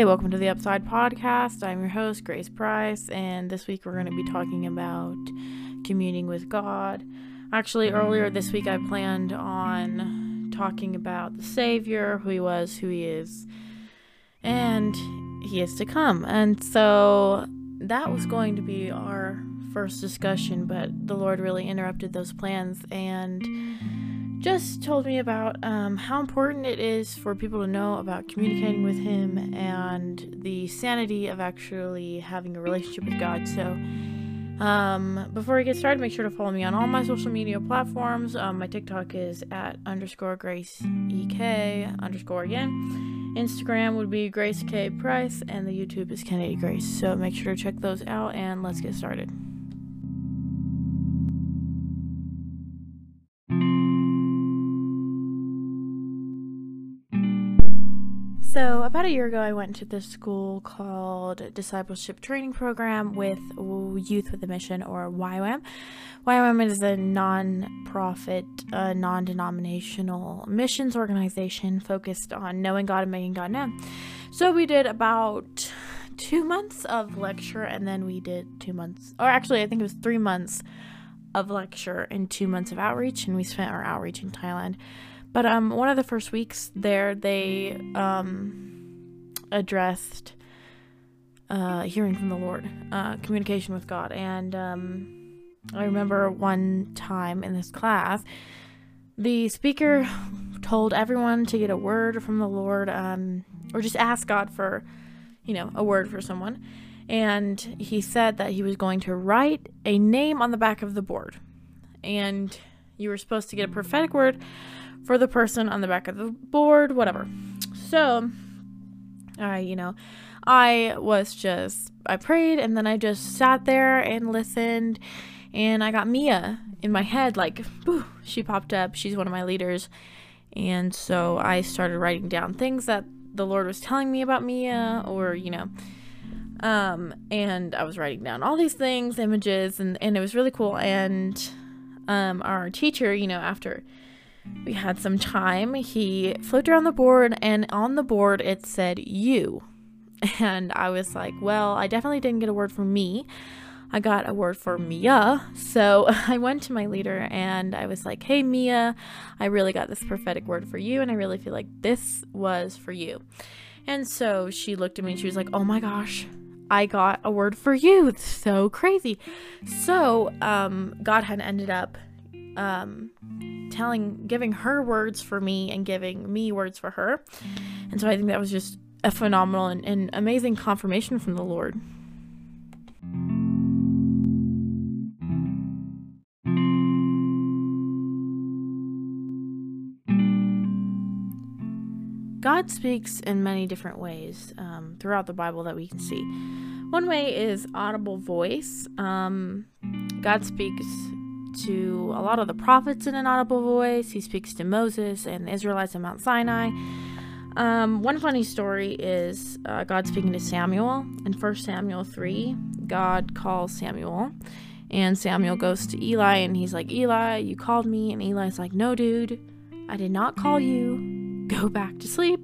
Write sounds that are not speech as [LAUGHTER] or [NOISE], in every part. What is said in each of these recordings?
Hey, welcome to the Upside Podcast. I'm your host, Grace Price, and this week we're going to be talking about communing with God. Actually, earlier this week I planned on talking about the Savior, who he was, who he is, and he is to come. And so that was going to be our first discussion, but the Lord really interrupted those plans and just told me about um, how important it is for people to know about communicating with Him and the sanity of actually having a relationship with God. So, um, before we get started, make sure to follow me on all my social media platforms. Um, my TikTok is at underscore Grace EK underscore again. Instagram would be Grace K Price, and the YouTube is Kennedy Grace. So make sure to check those out, and let's get started. About a year ago, I went to this school called Discipleship Training Program with Youth with a Mission, or YWAM. YWAM is a non profit, uh, non denominational missions organization focused on knowing God and making God known. So, we did about two months of lecture, and then we did two months, or actually, I think it was three months of lecture and two months of outreach, and we spent our outreach in Thailand. But um, one of the first weeks there, they um, addressed uh, hearing from the Lord, uh, communication with God, and um, I remember one time in this class, the speaker told everyone to get a word from the Lord, um, or just ask God for, you know, a word for someone. And he said that he was going to write a name on the back of the board, and you were supposed to get a prophetic word for the person on the back of the board, whatever. So, I, you know, I was just, I prayed and then I just sat there and listened. And I got Mia in my head, like, whew, she popped up. She's one of my leaders. And so I started writing down things that the Lord was telling me about Mia, or, you know, um, and I was writing down all these things, images, and, and it was really cool. And um, our teacher, you know, after we had some time. He flipped around the board, and on the board it said you. [LAUGHS] And I was like, well, I definitely didn't get a word from me. I got a word for Mia. So [LAUGHS] I went to my leader and I was like, hey, Mia, I really got this prophetic word for you, and I really feel like this was for you. And so she looked at me and she was like, oh my gosh, I got a word for you. It's so crazy. So um, God had ended up um, telling, giving her words for me and giving me words for her. And so I think that was just a phenomenal and, and amazing confirmation from the Lord. God speaks in many different ways um, throughout the Bible that we can see. One way is audible voice. Um, God speaks to a lot of the prophets in an audible voice. He speaks to Moses and the Israelites at Mount Sinai. Um, one funny story is uh, God speaking to Samuel. In 1 Samuel 3, God calls Samuel, and Samuel goes to Eli and he's like, Eli, you called me. And Eli's like, No, dude, I did not call you. [LAUGHS] Go back to sleep.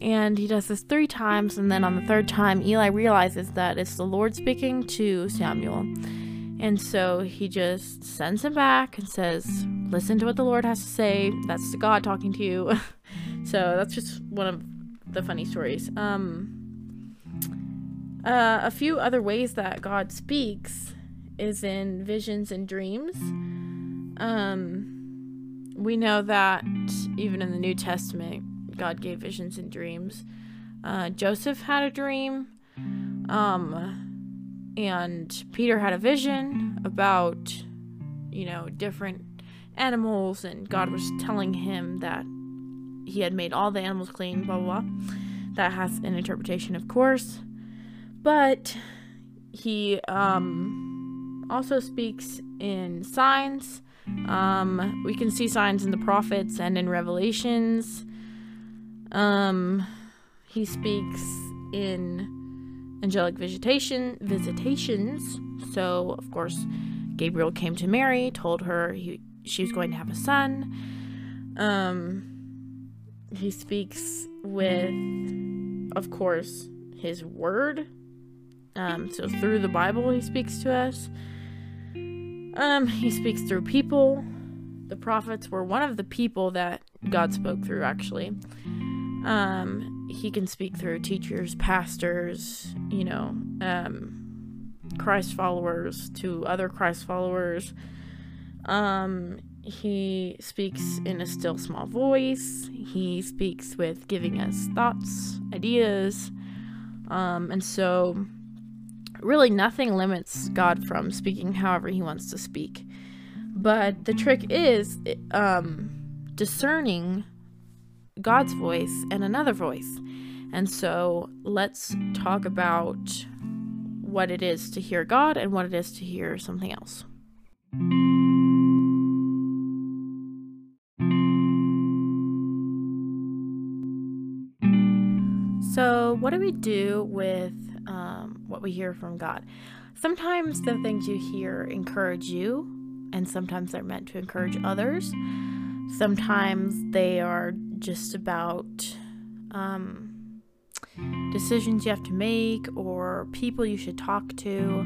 And he does this three times, and then on the third time, Eli realizes that it's the Lord speaking to Samuel. And so he just sends him back and says, Listen to what the Lord has to say. That's God talking to you. [LAUGHS] so that's just one of the funny stories. Um, uh, a few other ways that God speaks is in visions and dreams. Um, we know that even in the New Testament, God gave visions and dreams. Uh, Joseph had a dream. Um, and Peter had a vision about, you know, different animals, and God was telling him that he had made all the animals clean, blah, blah, blah. That has an interpretation, of course. But he um, also speaks in signs. Um, we can see signs in the prophets and in Revelations. Um, he speaks in angelic visitation visitations. So, of course, Gabriel came to Mary, told her he, she was going to have a son. Um, he speaks with of course, His Word. Um, so through the Bible, He speaks to us. Um, he speaks through people. The prophets were one of the people that God spoke through, actually. Um, he can speak through teachers, pastors, you know, um, Christ followers to other Christ followers. Um, he speaks in a still small voice. He speaks with giving us thoughts, ideas. Um, and so, really, nothing limits God from speaking however he wants to speak. But the trick is um, discerning God's voice and another voice. And so, let's talk about what it is to hear God and what it is to hear something else. So, what do we do with um, what we hear from God? Sometimes the things you hear encourage you, and sometimes they're meant to encourage others. Sometimes they are just about um, decisions you have to make or people you should talk to.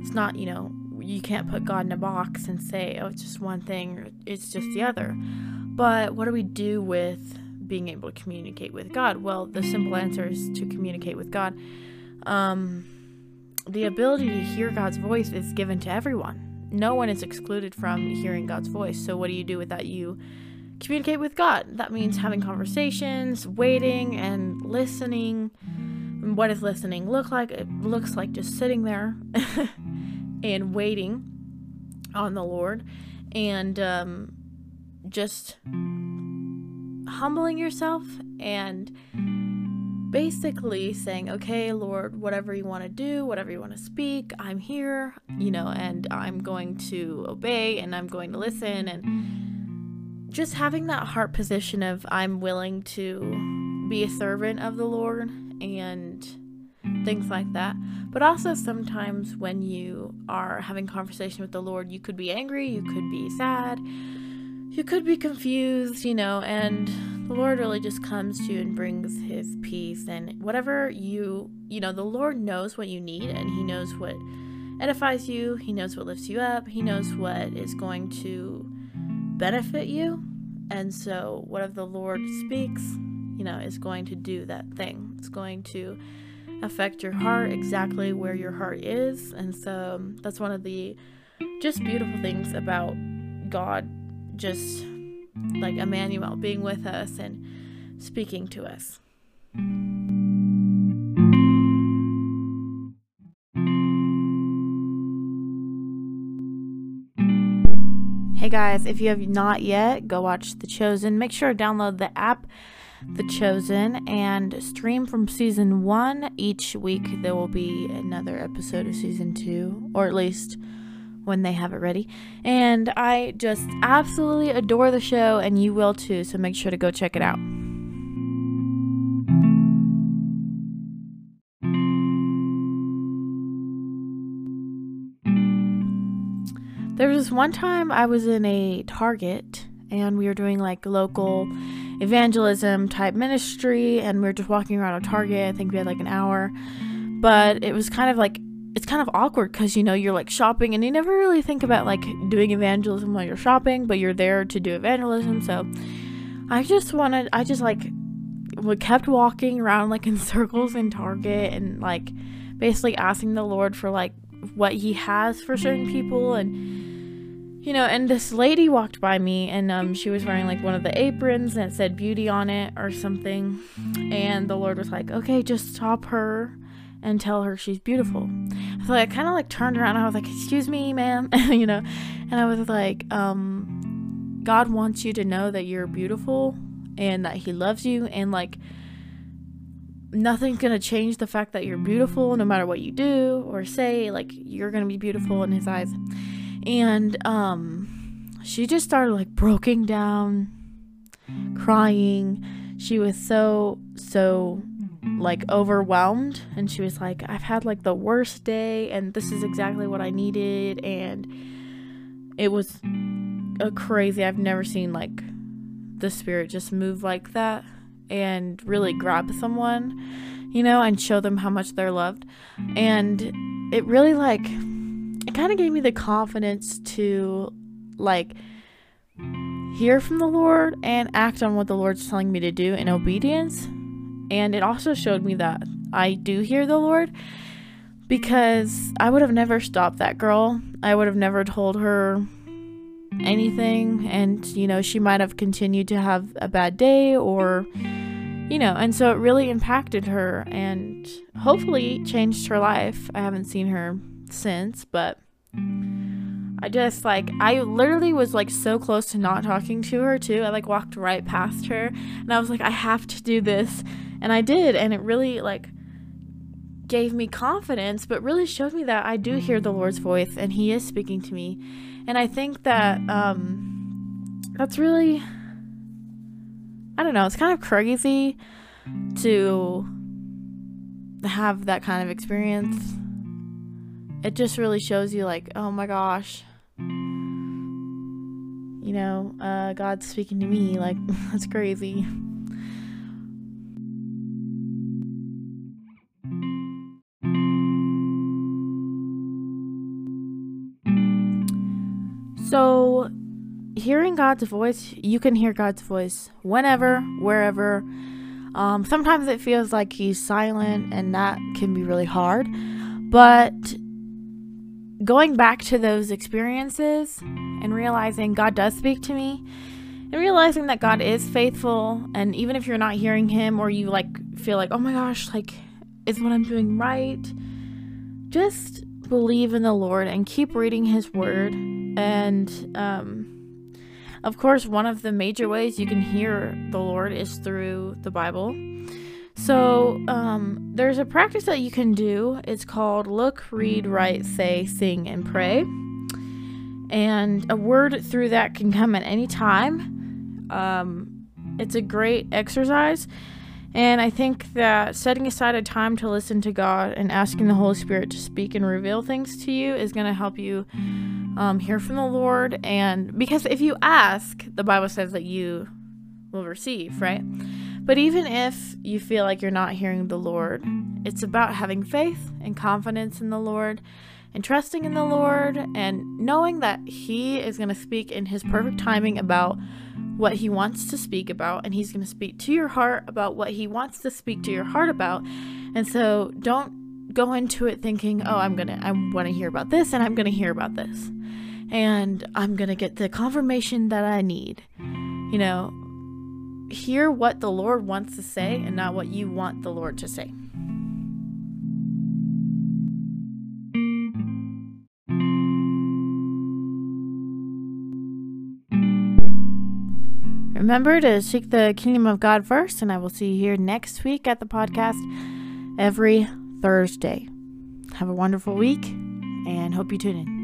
It's not, you know, you can't put God in a box and say, oh, it's just one thing or it's just the other. But what do we do with being able to communicate with God? Well, the simple answer is to communicate with God. Um, the ability to hear God's voice is given to everyone. No one is excluded from hearing God's voice. So, what do you do with that? You communicate with God. That means having conversations, waiting, and listening. what does listening look like? It looks like just sitting there [LAUGHS] and waiting on the Lord and um, just humbling yourself and basically saying, okay, Lord, whatever you want to do, whatever you want to speak, I'm here, you know, and I'm going to obey and I'm going to listen. And just having that heart position of I'm willing to be a servant of the Lord and things like that. But also sometimes when you are having conversation with the Lord, you could be angry, you could be sad, you could be confused, you know, and the Lord really just comes to you and brings his peace and whatever you, you know, the Lord knows what you need and he knows what edifies you, he knows what lifts you up, he knows what is going to benefit you. And so whatever the Lord speaks, you know, is going to do that thing. It's going to affect your heart exactly where your heart is. And so um, that's one of the just beautiful things about God just like Emmanuel being with us and speaking to us. Hey guys, if you have not yet, go watch The Chosen. Make sure to download the app The Chosen and stream from season one. Each week there will be another episode of season two, or at least when they have it ready. And I just absolutely adore the show, and you will too, so make sure to go check it out. There was this one time I was in a Target and we were doing like local evangelism type ministry and we were just walking around a Target. I think we had like an hour. But it was kind of like it's kind of awkward because you know you're like shopping and you never really think about like doing evangelism while you're shopping but you're there to do evangelism so i just wanted i just like we kept walking around like in [LAUGHS] circles in target and like basically asking the lord for like what he has for certain people and you know and this lady walked by me and um she was wearing like one of the aprons that said beauty on it or something and the lord was like okay just stop her and tell her she's beautiful. So I kind of like turned around and I was like, "Excuse me, ma'am," [LAUGHS] you know, and I was like, um, "God wants you to know that you're beautiful and that He loves you, and like nothing's gonna change the fact that you're beautiful, no matter what you do or say. Like you're gonna be beautiful in His eyes." And um, she just started like broken down, crying. She was so so like overwhelmed and she was like I've had like the worst day and this is exactly what I needed and it was a crazy I've never seen like the spirit just move like that and really grab someone you know, and show them how much they're loved. And it really like it kind of gave me the confidence to like hear from the Lord and act on what the Lord's telling me to do in obedience. And it also showed me that I do hear the Lord because I would have never stopped that girl. I would have never told her anything and you know she might have continued to have a bad day or you know and so it really impacted her and hopefully changed her life i haven't seen her since but i just like i literally was like so close to not talking to her too i like walked right past her and i was like i have to do this and i did and it really like gave me confidence but really showed me that i do hear the lord's voice and he is speaking to me and I think that um, that's really, I don't know, it's kind of crazy to have that kind of experience. It just really shows you, like, oh my gosh, you know, uh, God's speaking to me. Like, [LAUGHS] that's crazy. So, hearing God's voice, you can hear God's voice whenever, wherever. Um, sometimes it feels like He's silent, and that can be really hard. But going back to those experiences and realizing God does speak to me, and realizing that God is faithful, and even if you're not hearing Him or you like feel like, oh my gosh, like, is what I'm doing right? Just believe in the Lord and keep reading His Word and um, of course, one of the major ways you can hear the Lord is through the Bible. So um, there's a practice that you can do. It's called look, read, write, say, sing, and pray. And a word through that can come at any time. Um, it's a great exercise. And I think that setting aside a time to listen to God and asking the Holy Spirit to speak and reveal things to you is going to help you um, hear from the Lord. And because if you ask, the Bible says that you will receive, right? But even if you feel like you're not hearing the Lord, it's about having faith and confidence in the Lord and trusting in the Lord and knowing that He is going to speak in His perfect timing about what He wants to speak about, and He's going to speak to your heart about what He wants to speak to your heart about. And so don't go into it thinking, oh, I'm going to, I want to hear about this and I'm going to hear about this and I'm going to get the confirmation that I need. You know, hear what the Lord wants to say and not what you want the Lord to say. Remember to seek the kingdom of God first, and I will see you here next week at the podcast every Thursday. Have a wonderful week and hope you tune in.